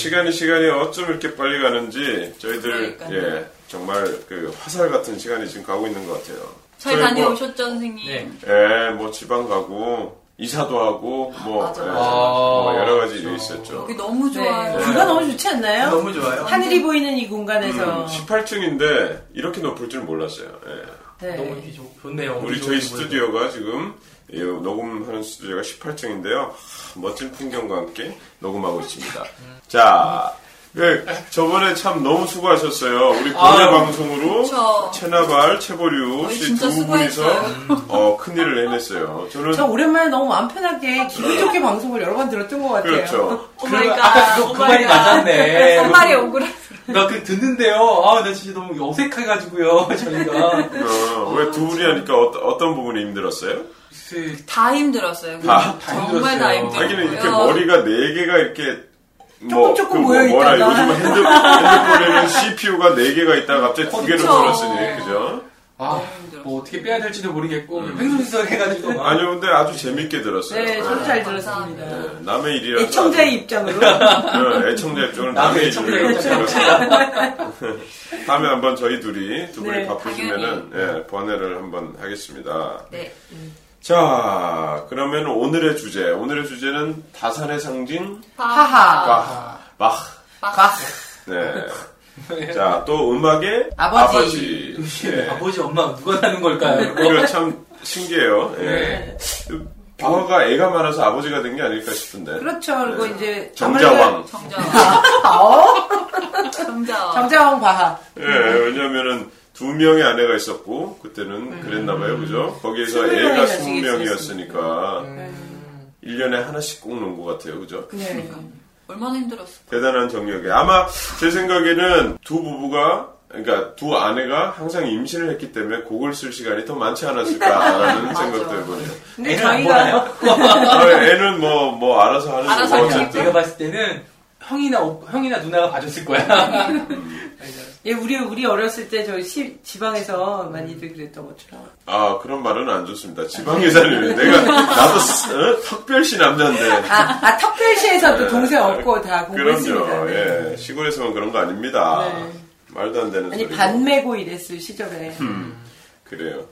시간이 시간이 어쩜 이렇게 빨리 가는지 저희들 그러니까요. 예 정말 그 화살 같은 시간이 지금 가고 있는 것 같아요. 잘 저희 뭐, 다녀오셨죠, 선생님? 네. 예, 뭐 지방 가고 이사도 하고 뭐, 맞아, 예, 맞아. 뭐 여러 가지 일이 그렇죠. 있었죠. 여기 너무 좋아요. 네. 뷰가 너무 좋지 않나요? 너무 좋아요. 하늘이 보이는 이 공간에서 18층인데 이렇게 높을 줄 몰랐어요. 예. 네. 너무 좋, 좋네요. 우리 저희 스튜디오가 지금 이 녹음하는 스튜디오가 18층인데요. 멋진 풍경과 함께 녹음하고 있습니다. 자, 그 저번에 참 너무 수고하셨어요. 우리 고대 아유. 방송으로 그쵸. 채나발, 채보류 씨 두 분이서. 어, 큰 일을 해냈어요. 저는 저 오랜만에 너무 마음 편하게 기분 좋게 방송을 여러 번 들었던 것 같아요. 그렇죠. 오마이갓. 아까 그거 그 말이 맞았네. 한 마리 억울한. 나그 듣는데요. 아, 나 진짜 너무 어색해가지고요. 저희가. 어, 왜두 분이 하니까 어떤, 어떤 부분이 힘들었어요? 그, 다 힘들었어요. 다? 다 정말 다 힘들었어요. 힘들었어요. 하기는 이렇게 머리가 네 개가 이렇게 조금 조금 그 모여 뭐라 있다가. 요즘 핸드, 핸드폰에는 CPU가 네 개가 있다가 갑자기 두 개로 그쵸. 들었으니 그죠? 아. 뭐 어떻게 빼야 될지도 모르겠고, 횡설수설해가지고. 막. 아니요, 근데 아주 재밌게 들었어요. 네, 저도 잘 감사합니다. 들었습니다. 네, 남의 일이라서. 애청자의 입장으로 네, 애청자 입장으로 남의 일을 들었어요. 다음에 한번 저희 둘이 두 분이 네, 바쁘시면은 예, 번외를 한번 하겠습니다. 네. 자, 그러면 오늘의 주제. 오늘의 주제는 다산의 상징 하하. 바흐. 바 네. 자, 또 음악의 아버지. 네. 아버지, 엄마 누가 사는 걸까요? 이거 참 신기해요. 예. 네. 바흐가 애가 많아서 아버지가 된 게 아닐까 싶은데. 그렇죠. 그리고 이제 정자왕. 정자왕. 어? 정자왕. 정자왕 바하. 예, 왜냐면은 두 명의 아내가 있었고 그때는 그랬나 봐요, 그죠? 거기에서 애가 명이 스무 명이었으니까 음. 1년에 하나씩 꼭 놓은 것 같아요, 그죠? 네. 얼마나 힘들었어. 대단한 정력이. 아마 제 생각에는 두 부부가 그러니까 두 아내가 항상 임신을 했기 때문에 곡을 쓸 시간이 더 많지 않았을까라는. 생각도 해보네요. 근데 애는 저희가? 아, 애는 뭐, 뭐, 알아서 하는 알아서. 어쨌든. 내가 봤을 때는 형이나 오- 형이나 누나가 봐줬을 거야. 예, 우리 우리 어렸을 때 시- 지방에서 많이들 그랬던 것처럼 아, 그런 말은 안 좋습니다. 지방에 살리는 내가, 나도, 어? 특별시 남자인데. 아, 아 턱별시에서도 네. 동생 없고 다 공부했습니다. 그럼요, 네. 예. 시골에서만 그런 거 아닙니다. 네. 말도 안 되는 아니 소리. 반 메고 이랬을 시절에 그래요.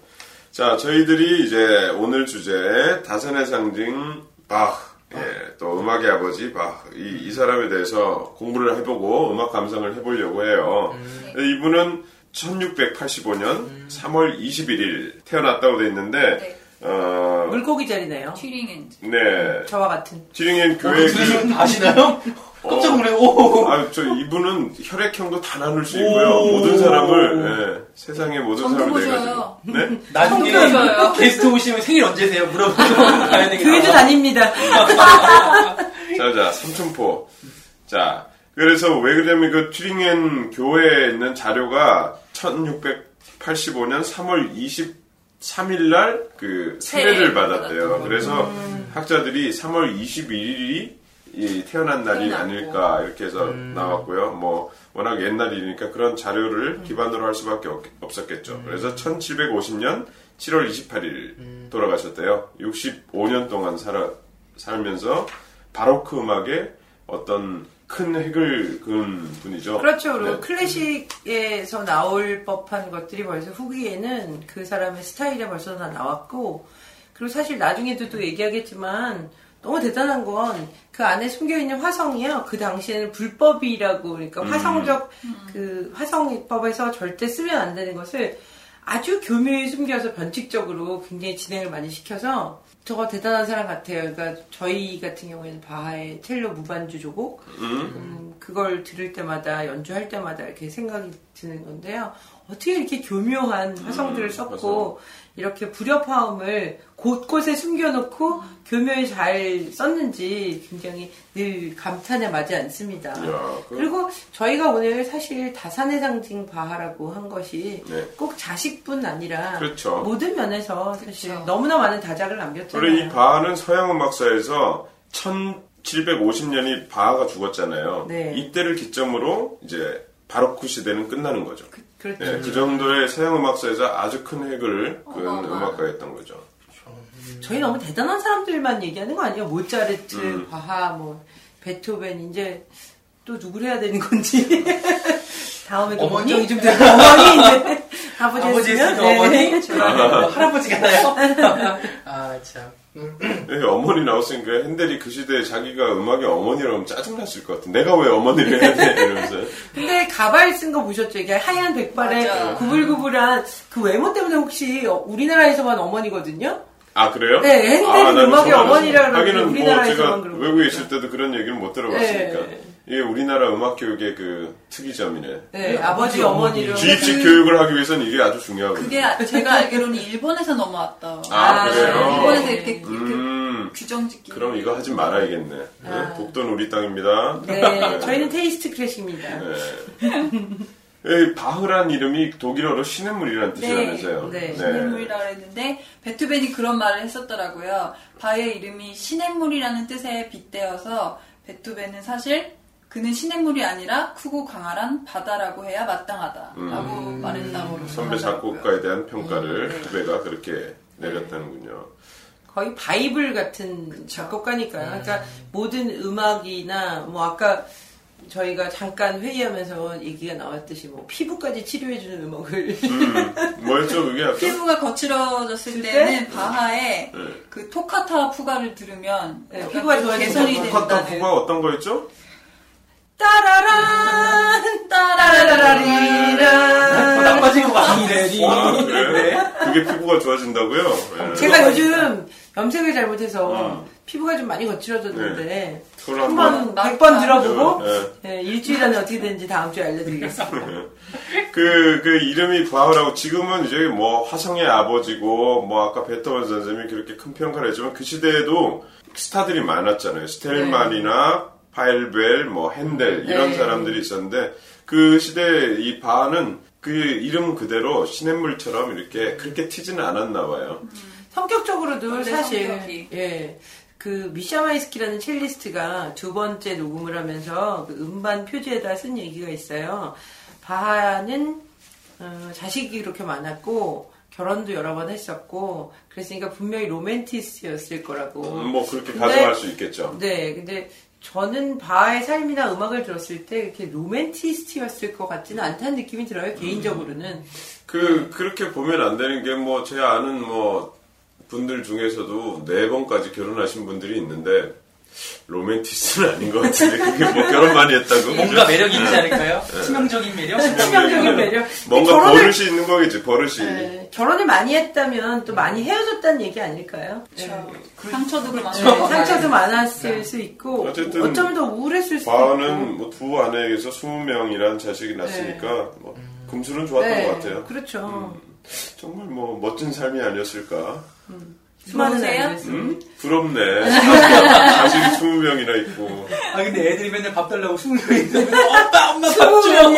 자, 저희들이 이제 오늘 주제, 다산의 상징, 바흐. 예, 또 음악의 아버지 바흐. 이, 이 사람에 대해서 공부를 해보고 음악 감상을 해보려고 해요. 이분은 1685년 3월 21일 태어났다고 돼 있는데, 네. 어, 물고기 자리네요. 튜링 엔드. 네. 저와 같은. 튜링엔 그 교회 둘이 아시나요? 깜짝 놀래. 오. 아, 저 이분은 혈액형도 다 나눌 수 있고요. 오. 모든 사람을 예, 세상의 모든 전부 사람을 내가 보셔요. 네? 나중에 성격이어요. 게스트 오시면 생일 언제세요? 물어보고 가야 되겠다. 교회도 다닙니다. 자, 자, 삼천포. 자, 그래서 왜 그러냐면 그 튜링엔 교회에 있는 자료가 1685년 3월 23일 날 그 세례를 받았대요. 그래서 학자들이 3월 21일이 이 태어난 날이 태어났고. 아닐까 이렇게 해서 나왔고요. 뭐 워낙 옛날이니까 그런 자료를 기반으로 할 수밖에 없, 없었겠죠. 그래서 1750년 7월 28일 돌아가셨대요. 65년 동안 살아 살면서 바로크 음악의 어떤 큰 획을 그은 분이죠. 그렇죠. 그리고 네. 클래식에서 나올 법한 것들이 벌써 후기에는 그 사람의 스타일에 벌써 다 나왔고, 그리고 사실 나중에도 또 얘기하겠지만, 너무 대단한 건 그 안에 숨겨 있는 화성이요. 그 당시에는 불법이라고 그러니까 화성적 그 화성법에서 절대 쓰면 안 되는 것을 아주 교묘히 숨겨서 변칙적으로 굉장히 진행을 많이 시켜서 저거 대단한 사람 같아요. 그러니까 저희 같은 경우에는 바하의 첼로 무반주 조곡 음, 그걸 들을 때마다 연주할 때마다 이렇게 생각이 드는 건데요. 어떻게 이렇게 교묘한 화성들을 썼고 이렇게 불협화음을 곳곳에 숨겨놓고 교묘히 잘 썼는지 굉장히 늘 감탄에 맞지 않습니다. 야, 그- 그리고 저희가 오늘 사실 다산의 상징 바하라고 한 것이 네. 꼭 자식뿐 아니라 그렇죠. 모든 면에서 사실 그렇죠. 너무나 많은 다작을 남겼잖아요. 그리고 이 바하는 서양 음악사에서 천, 750년이 바하가 죽었잖아요. 네. 이때를 기점으로 이제 바로크 시대는 끝나는 거죠. 그 렇죠. 네, 그 정도의 서양 음악사에서 아주 큰 획을 그은. 음악가였던 거죠. 저희 너무 대단한 사람들만 얘기하는 거 아니에요? 모차르트, 음. 바하, 뭐 베토벤 이제 또 누구를 해야 되는 건지 다음에 또 어머니? 걱정이 좀 되고 어머니 이제 아버지 아버지 했으면 네. 어머니? 저는 뭐 할아버지가 나요? 아, 참. 네, 어머니 나왔으니까 핸델이 그 시대에 자기가 음악의 어머니라면 짜증났을 것 같아. 내가 왜 어머니를 해야 돼? 이러면서. 근데 가발 쓴 거 보셨죠? 이게 하얀 백발에 맞아. 구불구불한 그 외모 때문에 혹시 어, 우리나라에서만 어머니거든요? 아, 그래요? 네, 핸델은 나는 음악의 어머니라 하기는 뭐 우리나라에서만 제가 그러고. 외국에 있을 때도 그런 얘기를 못 들어봤으니까. 네. 이게 우리나라 음악 교육의 그 특이점이네. 네, 아버지 어머니를 주입식 교육을 하기 위해서는 이게 아주 중요하거든요. 그게 아- 제가 알기로는 일본에서 넘어왔다. 아, 그래요? 일본에서 이렇게, 이렇게 음, 규정 짓기. 그럼 이거 하지 말아야겠네. 네, 아. 독도는 우리 땅입니다. 네, 저희는 테이스트 크래식입니다. 네. 이 바흐란 이름이 독일어로 시냇물이라는 뜻이라면서요. 네. 시냇물이라고 했는데 베토벤이 그런 말을 했었더라고요. 바의 이름이 시냇물이라는 뜻에 빗대어서 베토벤은 사실 그는 시냇물이 아니라 크고 강활한 바다라고 해야 마땅하다라고 말했다고 음. 선배 그러더라고요. 작곡가에 대한 평가를 네. 후배가 그렇게 내렸다는군요. 거의 바이블 같은 작곡가니까요. 그러니까 모든 음악이나 뭐 아까 저희가 잠깐 회의하면서 얘기가 나왔듯이 뭐 피부까지 치료해주는 음악을 음, 뭐였죠 그게 아까? 피부가 거칠어졌을 줄 때는 때? 바하의 네. 그 토카타 푸가를 들으면 네, 피부가 좀 좋아진다고. 개선이 토카타 된다는 후가 어떤 거였죠? 따라란 딱 따라라리라 빠진 것 같은데. 아, 그래? 그게 피부가 좋아진다고요? 예. 제가 요즘 염색을 잘못해서 피부가 좀 많이 거칠어졌는데 한 한번 번, 백번 들어보고 네. 네, 일주일 안에 어떻게 되는지 다음 주에 알려드리겠습니다. 그, 그 이름이 바흐라고 지금은 이제 뭐 화성의 아버지고 뭐 아까 베토벤 선생님이 그렇게 큰 평가를 했지만 그 시대에도 스타들이 많았잖아요. 스텔만이나 파일벨, 뭐 핸델 이런 네. 사람들이 있었는데 그 시대 이 바흐는 그 이름 그대로 시냇물처럼 이렇게 그렇게 튀지는 않았나 봐요. 성격적으로도 원래 사실 성격이. 예. 그 미샤마이스키라는 첼리스트가 두 번째 녹음을 하면서 그 음반 표지에다 쓴 얘기가 있어요. 바하는 어, 자식이 그렇게 많았고 결혼도 여러 번 했었고 그랬으니까 분명히 로맨티스트였을 거라고. 음, 뭐 그렇게 근데- 가정할 수 있겠죠. 네, 근데 저는 바하의 삶이나 음악을 들었을 때 이렇게 로맨티스트였을 것 같지는 않다는 느낌이 들어요. 개인적으로는. 그 그렇게 보면 안 되는 게 뭐 제 아는 뭐 분들 중에서도 네 번까지 결혼하신 분들이 있는데 로맨티스트는 아닌 것 같은데 그게 뭐 결혼 많이 했다고 뭔가 매력이 있지 않을까요? 치명적인 매력? 치명적인 매력. 뭔가 결혼을 버릇이 있는 거겠지 버릇이 네, 결혼을 많이 했다면 또 많이 헤어졌다는 얘기 아닐까요? 그렇죠. 상처도 네, 많고 상처도 많았을 수 있고 어쨌든 어쩌면 더 우울했을 수도 바흐는 있고. 뭐두 아내에게서 20명이라는 자식이 났으니까 뭐 금술은 좋았던 네, 것 같아요 그렇죠. 정말 뭐 멋진 삶이 아니었을까 수많은 부러우세요? 음? 부럽네 자식이 20명이나 있고 아, 근데 애들이 맨날 밥 달라고 숨을 있는데, 엄마, 엄마 밥 스무 줘! 명이.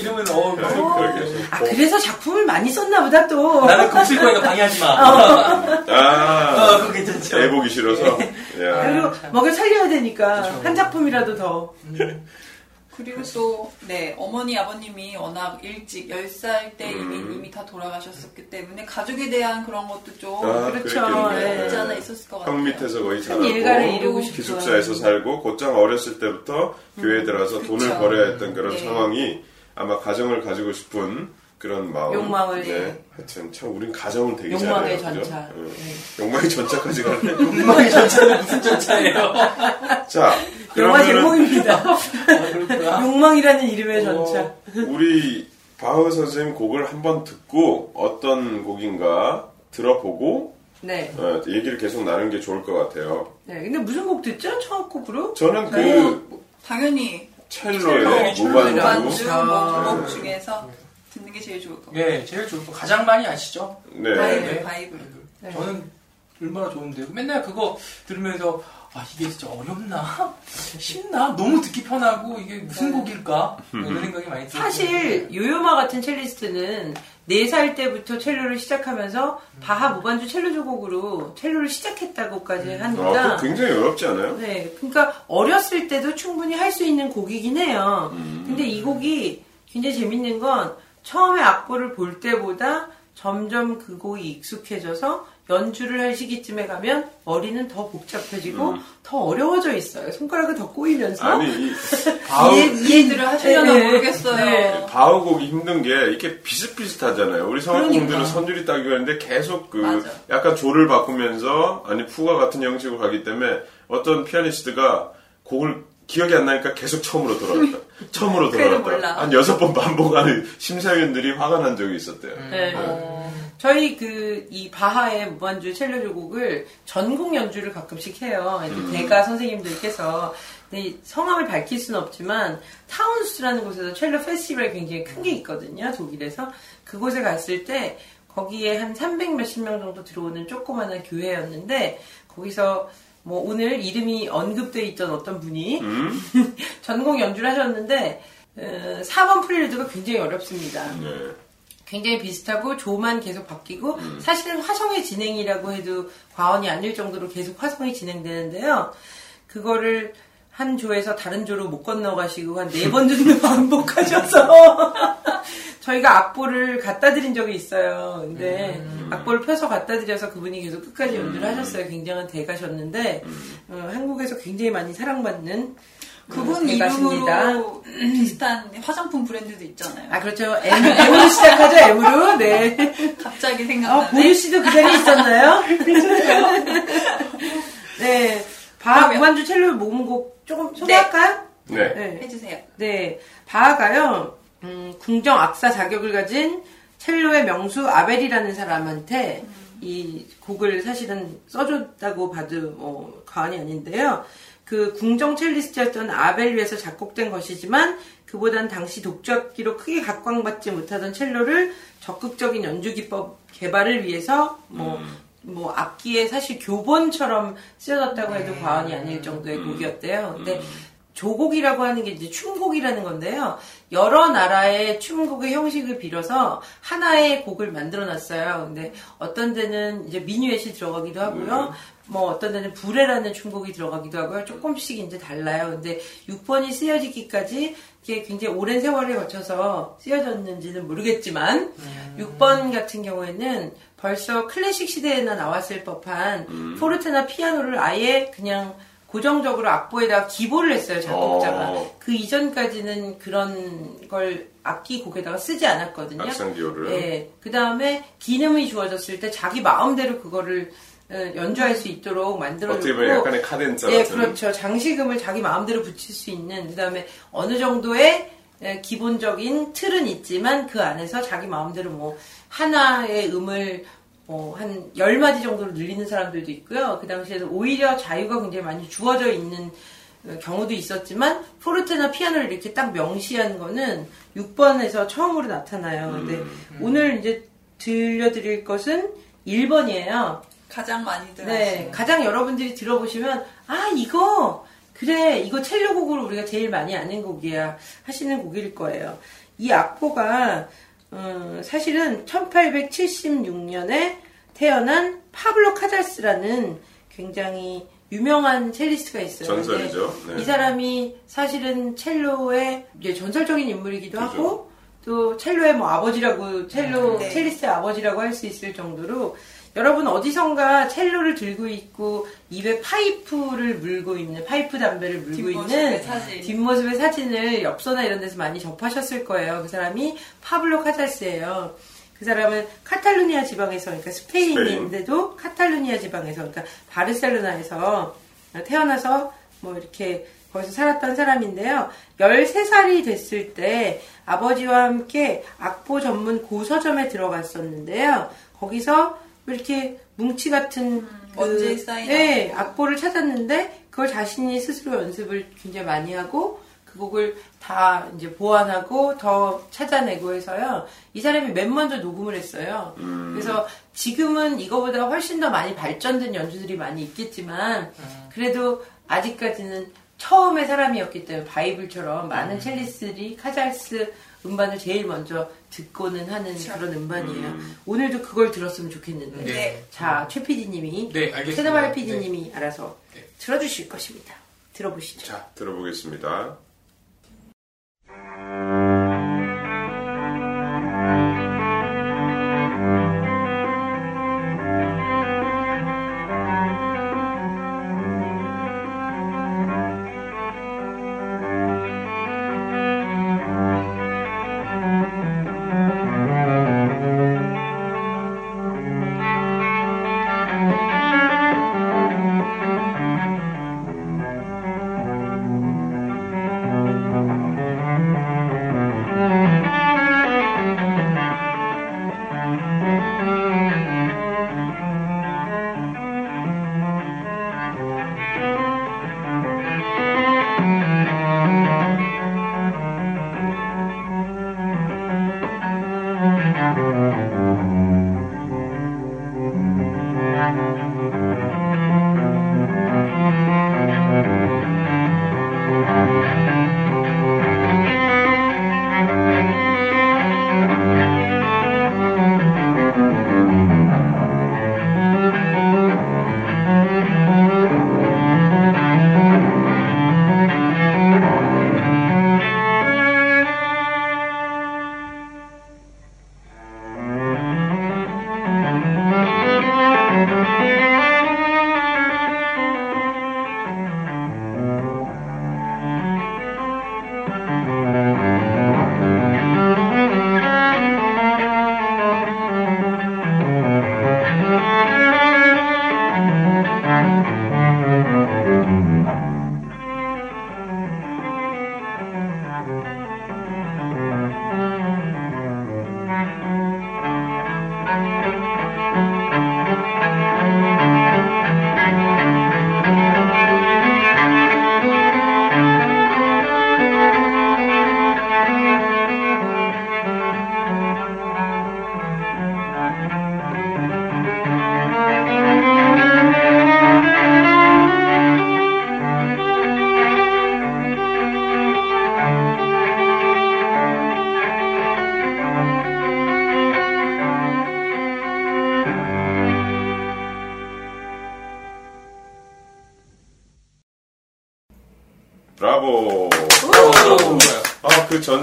이러면, 어, 그러게 어. 아 그래서 작품을 많이 썼나 보다 또. 나는 금쓸 거니까 방해하지 마. 아 어, 그거 괜찮죠? 애 보기 싫어서 야. 그리고 먹여 살려야 되니까 한 작품이라도 더. 그리고 또, 네, 어머니, 아버님이 워낙 일찍, 10살 때 이미, 음. 이미 다 돌아가셨었기 때문에 가족에 대한 그런 것도 좀 아, 그렇죠. 그랬겠네. 없지 않아 있었을 것 같아요. 형 밑에서 거의 자라고. 기숙사에서 살고 곧장 어렸을 때부터 교회에 들어가서 돈을. 벌어야 했던 그런 네. 상황이 아마 가정을 가지고 싶은 그런 마음. 욕망을, 네. 예. 하여튼 참 우린 가정은 되게 욕망의 잘해요. 그죠? 전차. 응. 네. 욕망의 전차까지 가네. 욕망의 전차는 무슨 전차예요? 자, 영화 그러면은 제목입니다. 아. 욕망이라는 이름의 전차. 우리 바흐 선생님 곡을 한번 듣고 어떤 곡인가 들어보고 네. 어, 얘기를 계속 나누는 게 좋을 것 같아요. 네. 근데 무슨 곡 듣죠? 첫 곡으로? 저는 그 뭐, 당연히 첼로의 첼로, 무반주 무반주 아. 뭐곡 중에서 듣는 게 제일 좋을 것 같아요. 예, 제일 좋을 거. 가장 많이 아시죠? 네. 바이블, 네. 바이블. 네. 저는 얼마나 좋은데. 맨날 그거 들으면서, 와 이게 진짜 어렵나? 쉽나? 너무 듣기 편하고 이게 무슨 곡일까? 이런 생각이 많이 들어요. 사실 요요마 같은 첼리스트는 4살 때부터 첼로를 시작하면서 바하 무반주 첼로 조곡으로 첼로를 시작했다고까지 아, 합니다. 그거 굉장히 어렵지 않아요? 네, 그러니까 어렸을 때도 충분히 할 수 있는 곡이긴 해요. 근데 이 곡이 굉장히 재밌는 건 처음에 악보를 볼 때보다 점점 그 곡이 익숙해져서 연주를 할 시기쯤에 가면 머리는 더 복잡해지고 더 어려워져 있어요. 손가락이 더 꼬이면서 아니, 이 아우, 이해, 이해들을 하시려나 네, 모르겠어요. 네. 바우곡이 힘든 게 이렇게 비슷비슷하잖아요. 우리 성악공들은 그러니까. 선율이 따기로 했는데 계속 그 맞아. 약간 조를 바꾸면서 아니 푸가 같은 형식으로 가기 때문에 어떤 피아니스트가 곡을 기억이 안 나니까 계속 처음으로 돌아갔다. 처음으로 돌아갔다. 한 여섯 번 반복하는 심사위원들이 화가 난 적이 있었대요. 네. 저희 그 이 바하의 무반주 첼로 조곡을 전국 연주를 가끔씩 해요. 음. 대가 선생님들께서 성함을 밝힐 수는 없지만 타운스라는 곳에서 첼로 페스티벌이 굉장히 큰 게 있거든요. 독일에서 그곳에 갔을 때 거기에 한 300 몇십 명 정도 들어오는 조그마한 교회였는데 거기서 뭐 오늘 이름이 언급돼 있던 어떤 분이 음? 전공 연주를 하셨는데 어, 4번 prelude가 굉장히 어렵습니다. 네. 굉장히 비슷하고 조만 계속 바뀌고 음. 사실은 화성의 진행이라고 해도 과언이 아닐 정도로 계속 화성이 진행되는데요. 그거를 한 조에서 다른 조로 못 건너가시고 한 네 번 정도 반복하셔서 저희가 악보를 갖다 드린 적이 있어요. 근데 음. 악보를 펴서 갖다 드려서 그분이 계속 끝까지 연주를 하셨어요. 굉장한 대가셨는데 음. 어, 한국에서 굉장히 많이 사랑받는 그분 대가십니다. 이름으로 비슷한 화장품 브랜드도 있잖아요. 아 그렇죠. M, M으로 시작하죠. M으로. 네. 갑자기 아, 생각나네. 보유 씨도 그 자리에 있었나요? 네. 바하 그러면- 무반주 첼로 모음곡 조금 소개할까요? 네. 네. 해주세요. 네. 바하가요, 음, 궁정 악사 자격을 가진 첼로의 명수 아벨이라는 사람한테 이 곡을 사실은 써줬다고 봐도 뭐 과언이 아닌데요. 그 궁정 첼리스트였던 아벨 위해서 작곡된 것이지만 그보단 당시 독주악기로 크게 각광받지 못하던 첼로를 적극적인 연주 기법 개발을 위해서 뭐, 뭐 악기의 사실 교본처럼 쓰여졌다고 해도 과언이 아닐 정도의 곡이었대요. 근데 조곡이라고 하는 게 이제 춤곡이라는 건데요. 여러 나라의 춤곡의 형식을 빌어서 하나의 곡을 만들어 놨어요. 근데 어떤 데는 이제 미뉴엣이 들어가기도 하고요. 뭐 어떤 데는 부레라는 춤곡이 들어가기도 하고요. 조금씩 이제 달라요. 근데 6번이 쓰여지기까지 이게 굉장히 오랜 세월에 거쳐서 쓰여졌는지는 모르겠지만 6번 같은 경우에는 벌써 클래식 시대에나 나왔을 법한 포르테나 피아노를 아예 그냥 고정적으로 악보에다가 기보를 했어요 작곡자가 어. 그 이전까지는 그런 걸 악기 곡에다가 쓰지 않았거든요. 악상기호를. 네. 그 다음에 기능이 주어졌을 때 자기 마음대로 그거를 어, 연주할 수 있도록 만들어 어떻게 보면 약간의 카덴자 예, 같은. 그렇죠. 장식음을 자기 마음대로 붙일 수 있는 그 다음에 어느 정도의 에, 기본적인 틀은 있지만 그 안에서 자기 마음대로 뭐 하나의 음을 뭐한열 마디 정도로 늘리는 사람들도 있고요. 그 당시에는 오히려 자유가 굉장히 많이 주어져 있는 어, 경우도 있었지만 포르테나 피아노를 이렇게 딱 명시한 거는 6번에서 처음으로 나타나요. 근데 오늘 이제 들려드릴 것은 1번이에요. 가장 많이들 네, 하시는. 가장 여러분들이 들어보시면 아 이거 그래 이거 첼로 곡으로 우리가 제일 많이 아는 곡이야 하시는 곡일 거예요. 이 악보가 어, 사실은 1876년에 태어난 파블로 카잘스라는 굉장히 유명한 첼리스트가 있어요. 전설이죠. 네. 이 사람이 사실은 첼로의 전설적인 인물이기도 그죠. 하고 또 첼로의 뭐 아버지라고 첼로 네. 첼리스트의 아버지라고 할 수 있을 정도로 여러분 어디선가 첼로를 들고 있고 입에 파이프를 물고 있는 파이프 담배를 물고 뒷모습의 있는 사진. 뒷모습의 사진을 엽서나 이런 데서 많이 접하셨을 거예요. 그 사람이 파블로 카잘스예요. 그 사람은 카탈루니아 지방에서 그러니까 스페인인데도 카탈루니아 지방에서 그러니까 바르셀로나에서 태어나서 뭐 이렇게 거기서 살았던 사람인데요. 13살이 됐을 때 아버지와 함께 악보 전문 고서점에 들어갔었는데요. 거기서 뭐 이렇게 뭉치 같은 먼지에 쌓인 네, 악보를 찾았는데 그걸 자신이 스스로 연습을 굉장히 많이 하고 그 곡을 다 이제 보완하고 더 찾아내고 해서요. 이 사람이 맨 먼저 녹음을 했어요. 그래서 지금은 이거보다 훨씬 더 많이 발전된 연주들이 많이 있겠지만 그래도 아직까지는 처음의 사람이었기 때문에 바이블처럼 많은 첼리스들이 카잘스 음반을 제일 먼저 듣고는 하는 그런 음반이에요. 오늘도 그걸 들었으면 좋겠는데. 네. 자, 최 PD님이, 네, 알겠습니다. 최다발 PD님이 알아서 네. 들어주실 것입니다. 들어보시죠. 자, 들어보겠습니다.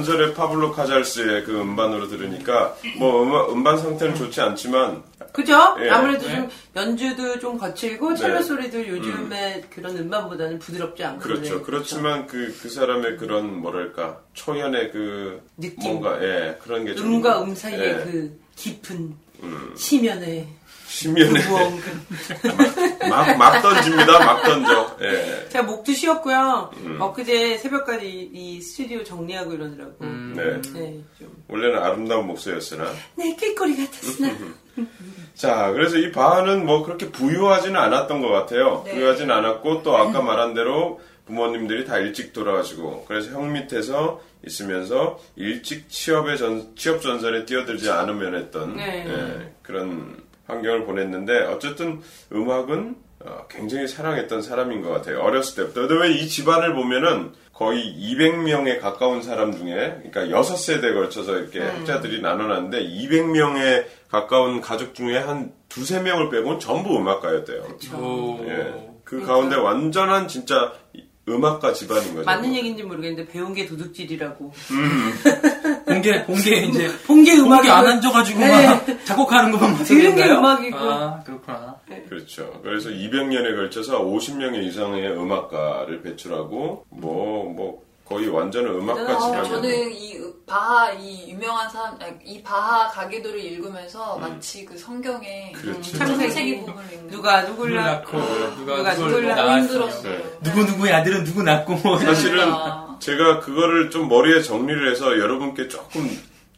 전설의 파블로 카잘스의 그 음반으로 들으니까, 뭐, 음반, 음반 상태는 좋지 않지만, 그죠? 예. 아무래도 네. 좀 연주도 좀 거칠고 첼로 네. 소리도 요즘의 그런 음반보다는 부드럽지 않고 그렇죠. 네, 그렇지만 그, 그 사람의 그런, 뭐랄까, 초연의 그, 느낌. 뭔가, 예, 그런 게 좀. 음과 음 사이의 예, 그 깊은 음, 심연의 심연에 무언가. 막, 막 던집니다. 막 던져. 예. 제가 목도 쉬었고요. 음. 엊그제 새벽까지 이, 이 스튜디오 정리하고 이러느라고. 음. 네. 네, 좀. 원래는 아름다운 목소리였으나. 네, 낄거리 같았으나. 자, 그래서 이 바하는 뭐 그렇게 부유하지는 않았던 것 같아요. 네. 부유하지는 않았고 또 아까 말한 대로 부모님들이 다 일찍 돌아가시고 그래서 형 밑에서 있으면서 일찍 취업의 전, 취업 전선에 뛰어들지 않으면 했던 네. 예, 그런 환경을 보냈는데 어쨌든 음악은 어, 굉장히 사랑했던 사람인 것 같아요. 어렸을 때부터. 근데 왜 이 집안을 보면은 거의 200명에 가까운 사람 중에, 그러니까 6세대에 걸쳐서 이렇게 학자들이 나눠놨는데 200명에 가까운 가족 중에 한 두세 명을 빼고는 전부 음악가였대요. 오. 예. 그 가운데 완전한 진짜 음악가 집안인 거죠. 맞는 얘기인지 모르겠는데 배운 게 도둑질이라고. 공개 공개 이제 본게 음악이 안 앉아가지고 막 작곡하는 것만 들은 게? 음악이고. 아 그렇구나. 그렇죠. 그래서 200년에 걸쳐서 50명 이상의 음악가를 배출하고 뭐뭐 거의 완전한 음악가 어, 집안이에요. 저는 이 바하 이 유명한 사람 아니, 이 바하 가계도를 읽으면서 마치 그 성경에 그렇죠. 창세기, 창세기 부분을 읽는 누가 누굴 낳고 낳고 누가 누굴 힘들었어요. 네. 누구 누구의 아들은 누구 낳고 뭐 사실은 그러니까. 제가 그거를 좀 머리에 정리를 해서 여러분께 조금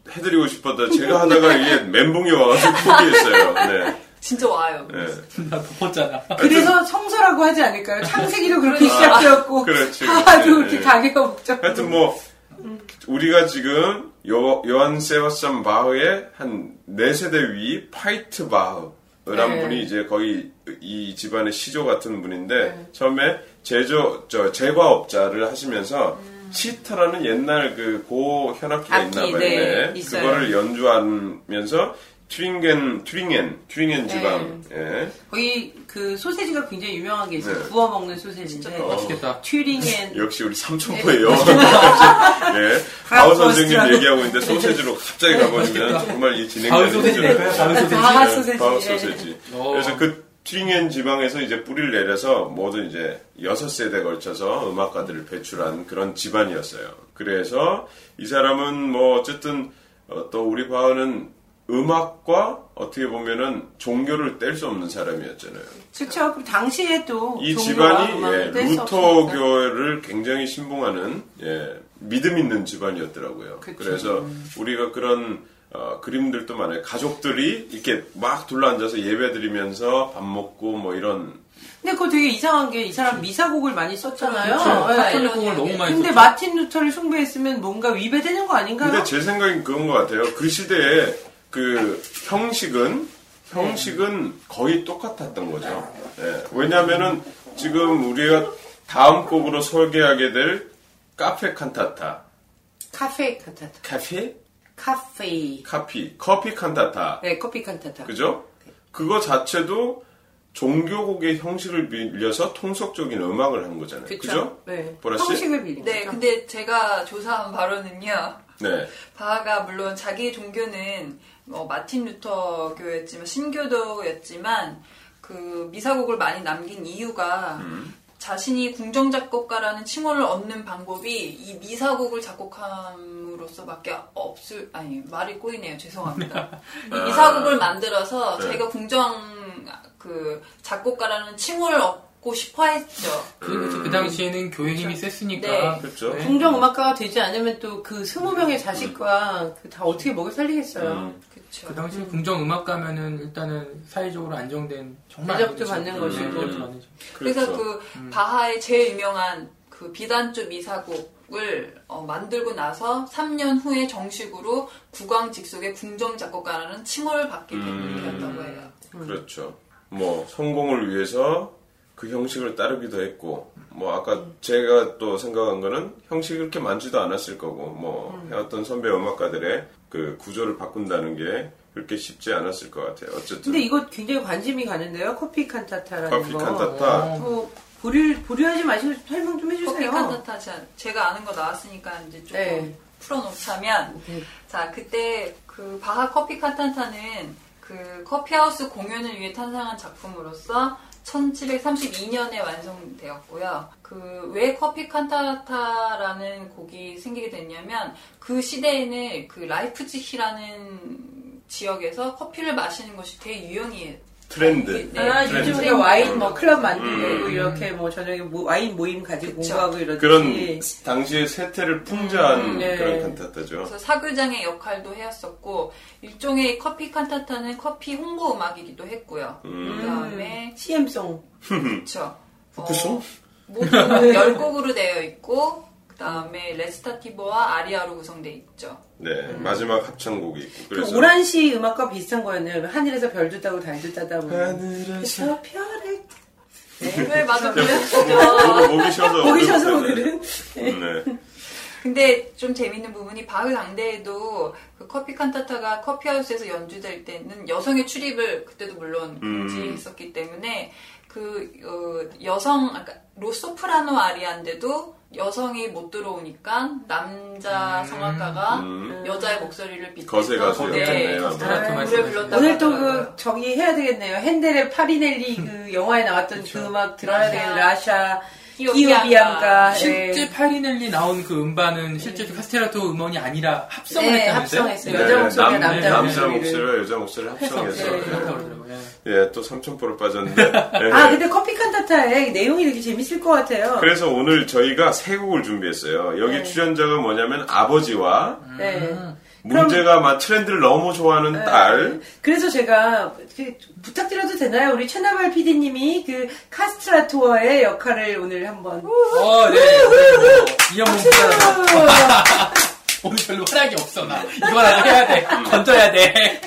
해드리고 싶었다. 제가 하다가 이게 멘붕이 와가지고 포기했어요. 네. 진짜 와요. 예. 나 덮었잖아. 그래서 성서라고 하지 않을까요? 창세기도 그렇게 시작되었고 그렇지. 하도 예, 이렇게 예. 가계가 복잡. 하여튼 뭐 우리가 지금 요, 요한 세바스찬 바흐의 한 네 세대 위 파이트 바흐란 네. 분이 이제 거의 이 집안의 시조 같은 분인데 처음에 제조 저 제과업자를 하시면서 시타라는 옛날 그 고 현악기가 악기, 있나 봐요. 네, 있어요. 그거를 연주하면서 튜링겐 튜링겐 튜링겐 지방 예. 거기 그 소세지가 굉장히 유명한 게 있어요. 네. 구워 먹는 소세지인데 맛있겠다. 튜링엔 역시 우리 여왕. 예. 바우 선생님. 얘기하고 있는데 소세지로 갑자기 가버리면 정말 이 진행이 안 소세지 되죠. 바울 소세지. 바하 네, 소세지. 어. 그래서 그 튜링엔 지방에서 이제 뿌리를 내려서 모두 이제 여섯 세대 걸쳐서 음악가들을 배출한 그런 집안이었어요. 그래서 이 사람은 뭐 어쨌든 어, 또 우리 바우는 음악과 어떻게 보면은 종교를 뗄 수 없는 사람이었잖아요. 그렇죠. 그 당시에 또이 집안이 예. 루터교를 굉장히 신봉하는 예, 믿음 있는 집안이었더라고요. 그쵸. 그래서 우리가 그런 어, 그림들도 많아요. 가족들이 이렇게 막 둘러앉아서 예배드리면서 밥 먹고 뭐 이런 근데 그거 되게 이상한 게 이 사람 미사곡을 많이 썼잖아요. 그렇죠. 예. 카톨릭공을 너무 많이 근데 썼죠. 마틴 루터를 숭배했으면 뭔가 위배되는 거 아닌가요? 근데 제 생각엔 그런 것 같아요. 그 시대에 그 형식은 형식은 거의 똑같았던 거죠. 예. 왜냐하면은 지금 우리가 다음 곡으로 소개하게 될 카페 칸타타, 카페 칸타타. 카페, 카페. 카피, 커피 칸타타, 네, 커피 칸타타. 그죠? 그거 자체도 종교곡의 형식을 빌려서 통속적인 음악을 한 거잖아요. 그쵸? 그죠? 네. 보라 씨? 형식을 빌린 네, 거죠. 근데 제가 조사한 바로는요. 네. 바하가 물론 자기 종교는 뭐 마틴 루터 교였지만 신교도였지만 그 미사곡을 많이 남긴 이유가 음. 자신이 궁정 작곡가라는 칭호를 얻는 방법이 이 미사곡을 작곡함 으로써밖에 없을 아니 말이 꼬이네요 죄송합니다 이 미사곡을 만들어서 네. 자기가 궁정 그 작곡가라는 칭호를 얻고 싶어했죠 그, 그 당시에는 교회 힘이 셌으니까. 네. 그렇죠. 네. 궁정 음악가가 되지 않으면 또 그 스무 명의 자식과 그 다 어떻게 먹여 살리겠어요. 음. 그쵸 그 당시 궁정 음악 가면은 일단은 사회적으로 안정된 정말 대접도 받는 집- 것이고. 집. 그래서 그렇죠. 그 바하의 제일 유명한 그 비단조 미사 곡을 어, 만들고 나서 3년 후에 정식으로 국왕 직속의 궁정 작곡가라는 칭호를 받게 된 음. 되었다고 해요. 그렇죠. 뭐 성공을 위해서 그 형식을 따르기도 했고 뭐 아까 제가 또 생각한 거는 형식이 그렇게 많지도 않았을 거고 뭐 해왔던 선배 음악가들의 그 구조를 바꾼다는 게 그렇게 쉽지 않았을 것 같아요. 어쨌든 근데 이거 굉장히 관심이 가는데요. 커피 칸타타라는 커피 거. 칸타타 뭐 보류 보류하지 마시고 설명 좀 커피 해주세요. 칸타타 제- 제가 아는 거 나왔으니까 이제 조금 네. 풀어놓자면 네. 자 그때 그 바하 커피 칸타타는 그 커피하우스 공연을 위해 탄생한 작품으로서 1732년에 완성되었고요. 그 왜 커피 칸타타라는 곡이 생기게 됐냐면 그 시대에는 그 라이프치히라는 지역에서 커피를 마시는 것이 유행이에요. 트렌드. 네. 아, 트렌드. 요즘 우리가 와인 뭐 클럽 만들고 음. 이렇게 뭐 저녁에 뭐 와인 모임 가지고 그쵸. 공부하고 이러듯이 그런 당시의 세태를 풍자한 음, 네. 그런 칸타타죠. 그래서 사교장의 역할도 해왔었고 일종의 커피 칸타타는 커피 홍보 음악이기도 했고요. 음. 그다음에 CM송 그렇죠. 후크송? 모두 10곡으로 되어 있고 그다음에 레스타티브와 아리아로 구성되어 있죠. 네 마지막 합창곡이 있고 그 그래서 오란 시 음악과 비슷한 거였네요. 하늘에서 별도 따고 달도 따다 보면 하늘에서 저 별을 네, 맞아 그랬죠. 목이 쉬어서 보기 셔서 어렵잖아요. 오늘은 네. 근데 좀 재밌는 부분이 바흐 당대에도 그 커피 칸타타가 커피하우스에서 연주될 때는 여성의 출입을 그때도 물론 음. 금지했었기 때문에 그 어, 여성 아까 로소프라노 아리아인데도 여성이 못 들어오니까 남자 성악가가 음. 여자의 목소리를 빗대서 거세 가수였겠네요. 네, 노래 말씀하시죠. 불렀다고 오늘 또. 그 저기 해야 되겠네요. 핸델의 파리넬리 그 영화에 나왔던 그 음악 들어야. 되겠네요. 라샤 기오 기오비암가 비암가. 실제 네. 파리넬리 나온 그 음반은 실제 카스테라토 음원이 아니라 합성을 네, 했다면서요? 합성했어요. 네, 여자 목소리와 남- 남자 남자 목소리를. 목소리와 여자 목소리를 합성해서 해서, 네, 네. 그렇다고 그러더라고요. 예. 예, 또 삼천포로 빠졌는데. 예. 아 근데 커피 칸타타의 내용이 되게 재밌을 것 같아요. 그래서 오늘 저희가 세 곡을 준비했어요. 여기 네. 출연자가 뭐냐면 아버지와 네. 문제가 막 트렌드를 너무 좋아하는 네. 딸. 그래서 제가 그 부탁드려도 되나요? 우리 최나발 PD님이 그 카스트라 투어의 역할을 오늘 한번 어, 네. 네. 이현봉 부탁 오늘 별로 활약이 없어, 나. 이거라도 해야 돼. 건져야 돼.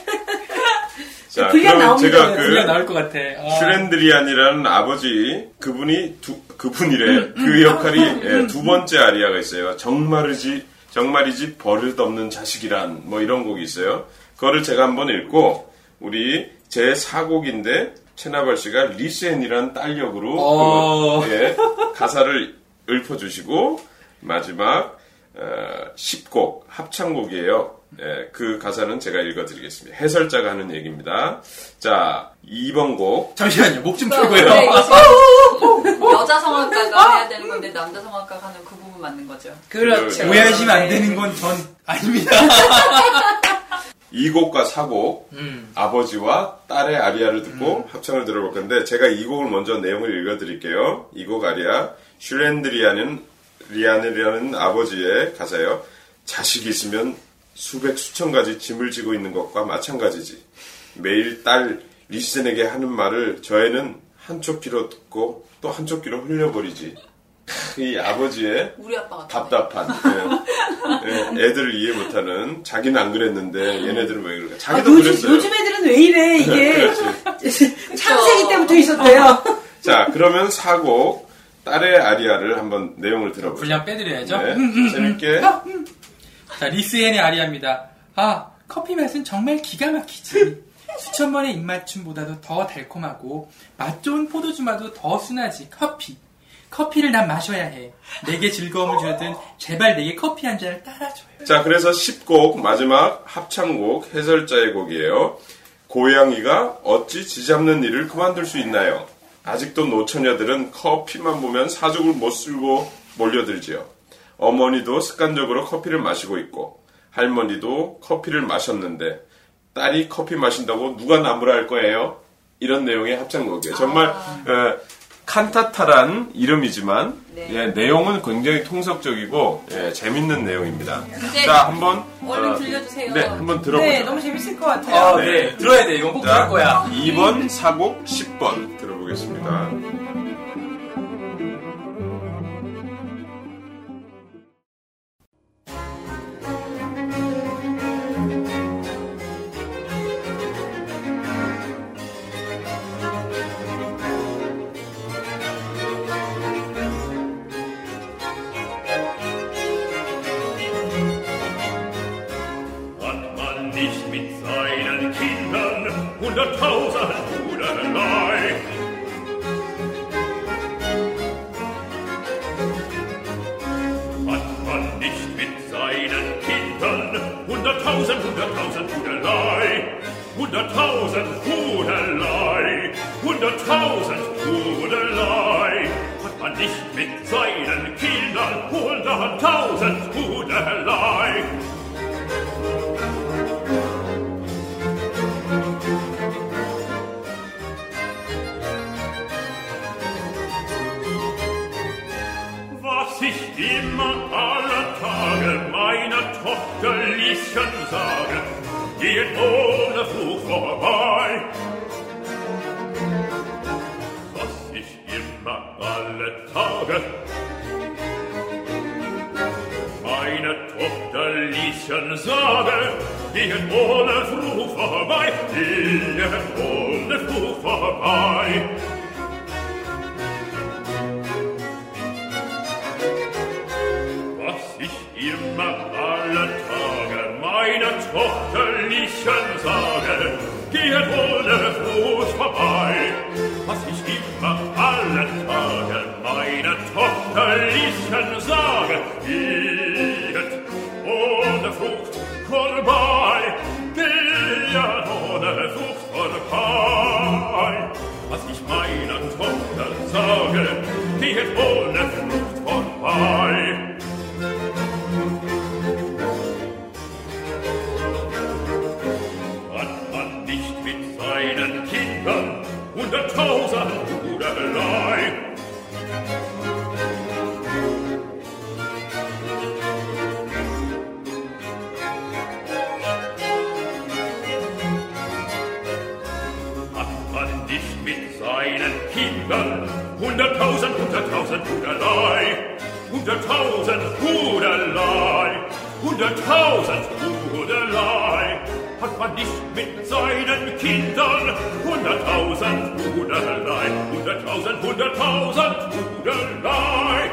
자, 나옵니다. 제가 그 나올 것 같아. 아. 슈렌드리안이라는 아버지 그분이 두 그분이래 그 역할이 예, 두 번째 아리아가 있어요. 정말이지 정말이지 버릇 없는 자식이란 뭐 이런 곡이 있어요. 그거를 제가 한번 읽고 우리 제 4곡인데 최나발 씨가 리센이란 딸 역으로 어. 그, 예, 가사를 읊어주시고 마지막 어, 10곡 합창곡이에요. 예, 그 가사는 제가 읽어드리겠습니다. 해설자가 하는 얘기입니다. 자, 2번 곡. 잠시만요. 목 좀 네, 풀고요. 지금 여자 성악가가 해야 되는 건데 남자 성악가가 하는 그 부분 맞는 거죠. 그렇죠. 오해하시면 안 되는 건 전 아닙니다. 2곡과 4곡, 음. 아버지와 딸의 아리아를 듣고 합창을 들어볼 건데, 제가 이 곡을 먼저 내용을 읽어드릴게요. 이곡 아리아, 슈렌드리아는, 리안이라는 아버지의 가사예요. 자식이 있으면 수백, 수천 가지 짐을 지고 있는 것과 마찬가지지. 매일 딸 리센에게 하는 말을 저 애는 한쪽 귀로 듣고 또 한쪽 귀로 흘려버리지. 이 아버지의 답답한 예. 예, 애들을 이해 못하는 자기는 안 그랬는데 얘네들은 왜 그럴까 아, 자기도 요즘, 그랬어요 요즘 애들은 왜 이래 이게. 창세기 때부터 있었대요. 자 그러면 사곡 딸의 아리아를 한번 내용을 들어보죠 분량 빼드려야죠. 네, 재밌게 자, 리스엔의 아리아입니다. 아, 커피 맛은 정말 기가 막히지. 수천 번의 입맞춤보다도 더 달콤하고 맛 좋은 포도주마도 더 순하지. 커피. 커피를 난 마셔야 해. 내게 즐거움을 주든 제발 내게 커피 한 잔을 따라줘요. 자 그래서 10곡 마지막 합창곡 해설자의 곡이에요 고양이가 어찌 지잡는 일을 그만둘 수 있나요 아직도 노처녀들은 커피만 보면 사족을 못 쓸고 몰려들지요 어머니도 습관적으로 커피를 마시고 있고 할머니도 커피를 마셨는데 딸이 커피 마신다고 누가 나무라 할 거예요? 이런 내용의 합창곡이에요. 정말 어, 칸타타란 이름이지만 네. 예, 내용은 굉장히 통속적이고 예, 재밌는 내용입니다. 네. 자 한번 얼른 어, 들려주세요. 네 한번 들어보죠. 네, 너무 재밌을 것 같아요. 아, 네. 네. 들어야 돼. 이건 꼭 자, 들을 거야. 2번, 4곡, 10번 들어보겠습니다. Immer aller Tage meiner Tochter Lieschen sage, geht ohne Fluch vorbei. Was ich immer alle Tage meiner Tochter Lieschen sage, geht ohne Fluch vorbei, geht ohne Fluch vorbei. fürchterlichen sage, gehet ohne Fuß vorbei. Was ich immer allen Tagen meine tochterlichen sage, gehet ohne Frucht vorbei. Gehet ohne Frucht vorbei. Was ich meiner Tochter sage, gehet ohne Frucht vorbei. Hunderttausend, hunderttausend Hudelei. Hunderttausend Hudelei. Hunderttausend Hudelei hat man nicht mit seinen Kindern hunderttausend Hudelei, hunderttausend, hunderttausend Hudelei.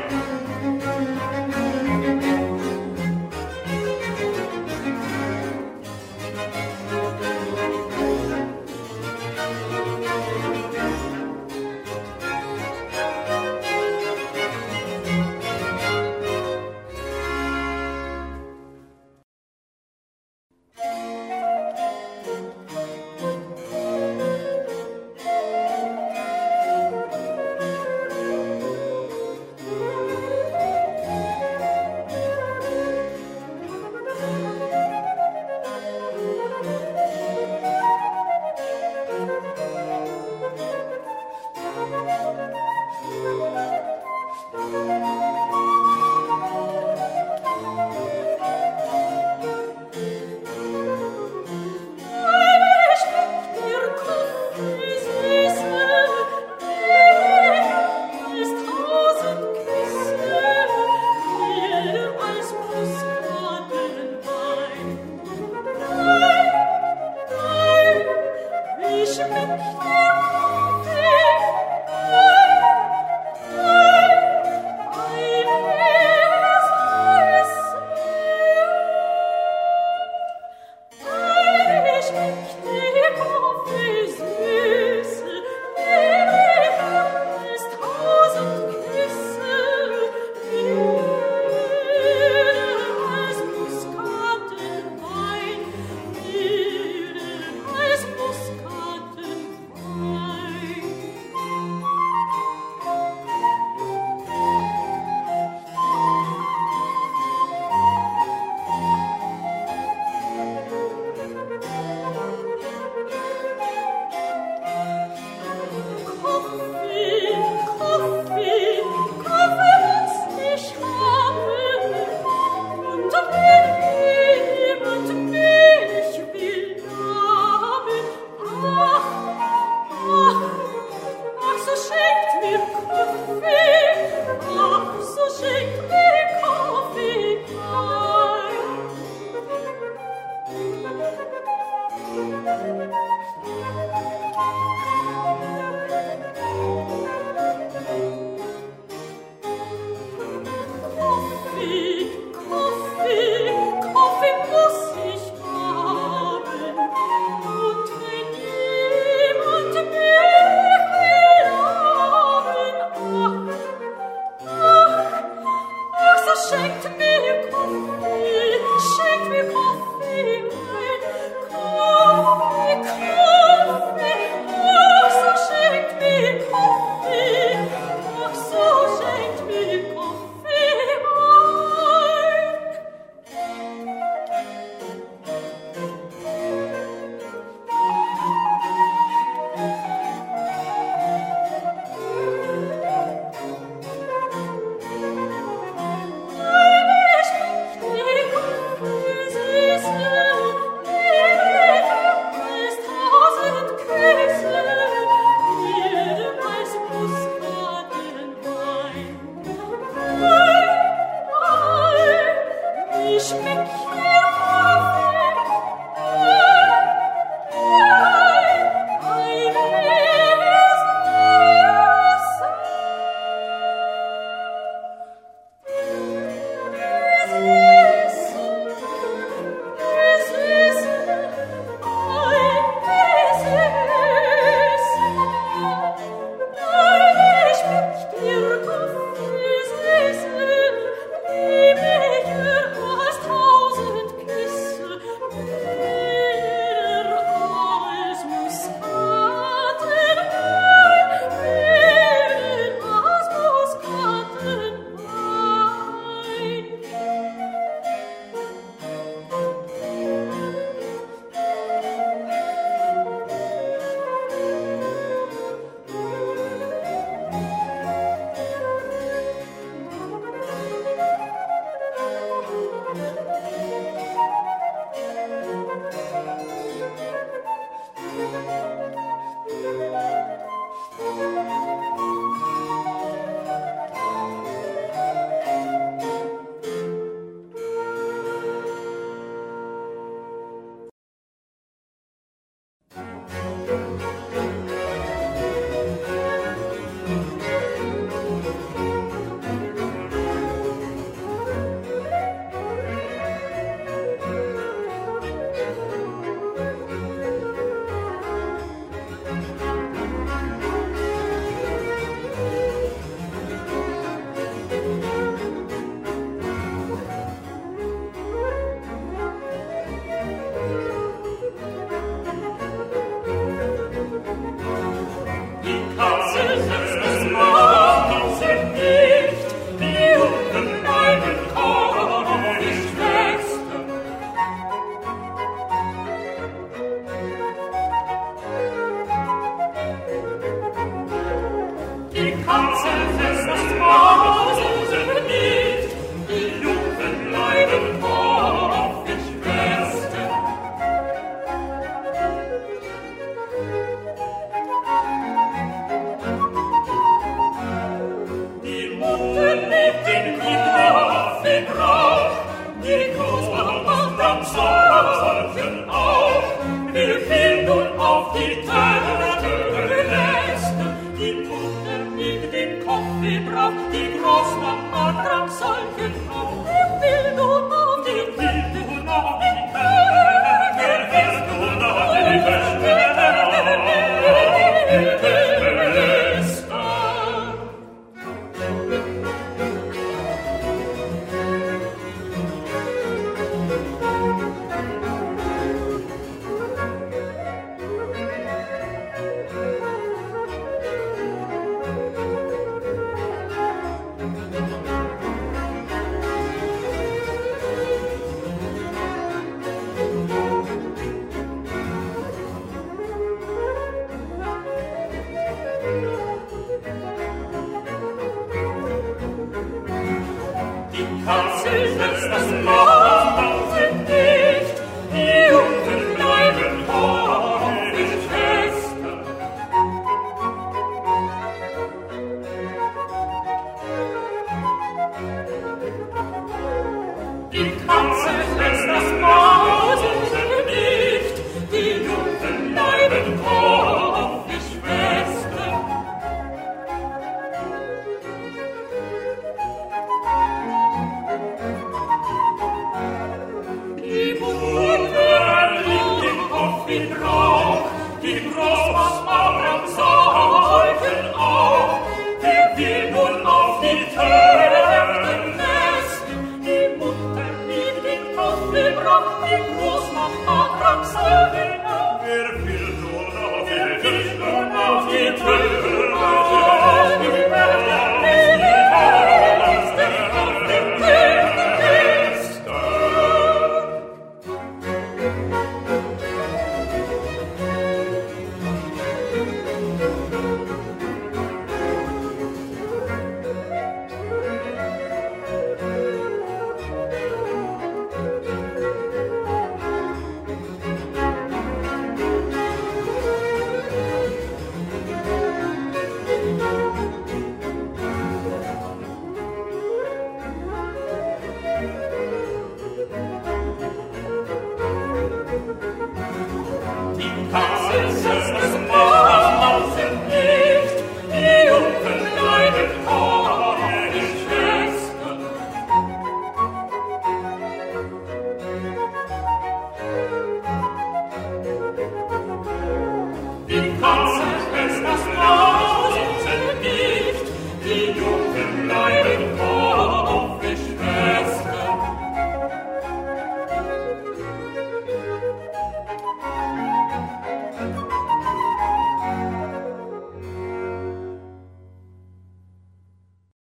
Bye.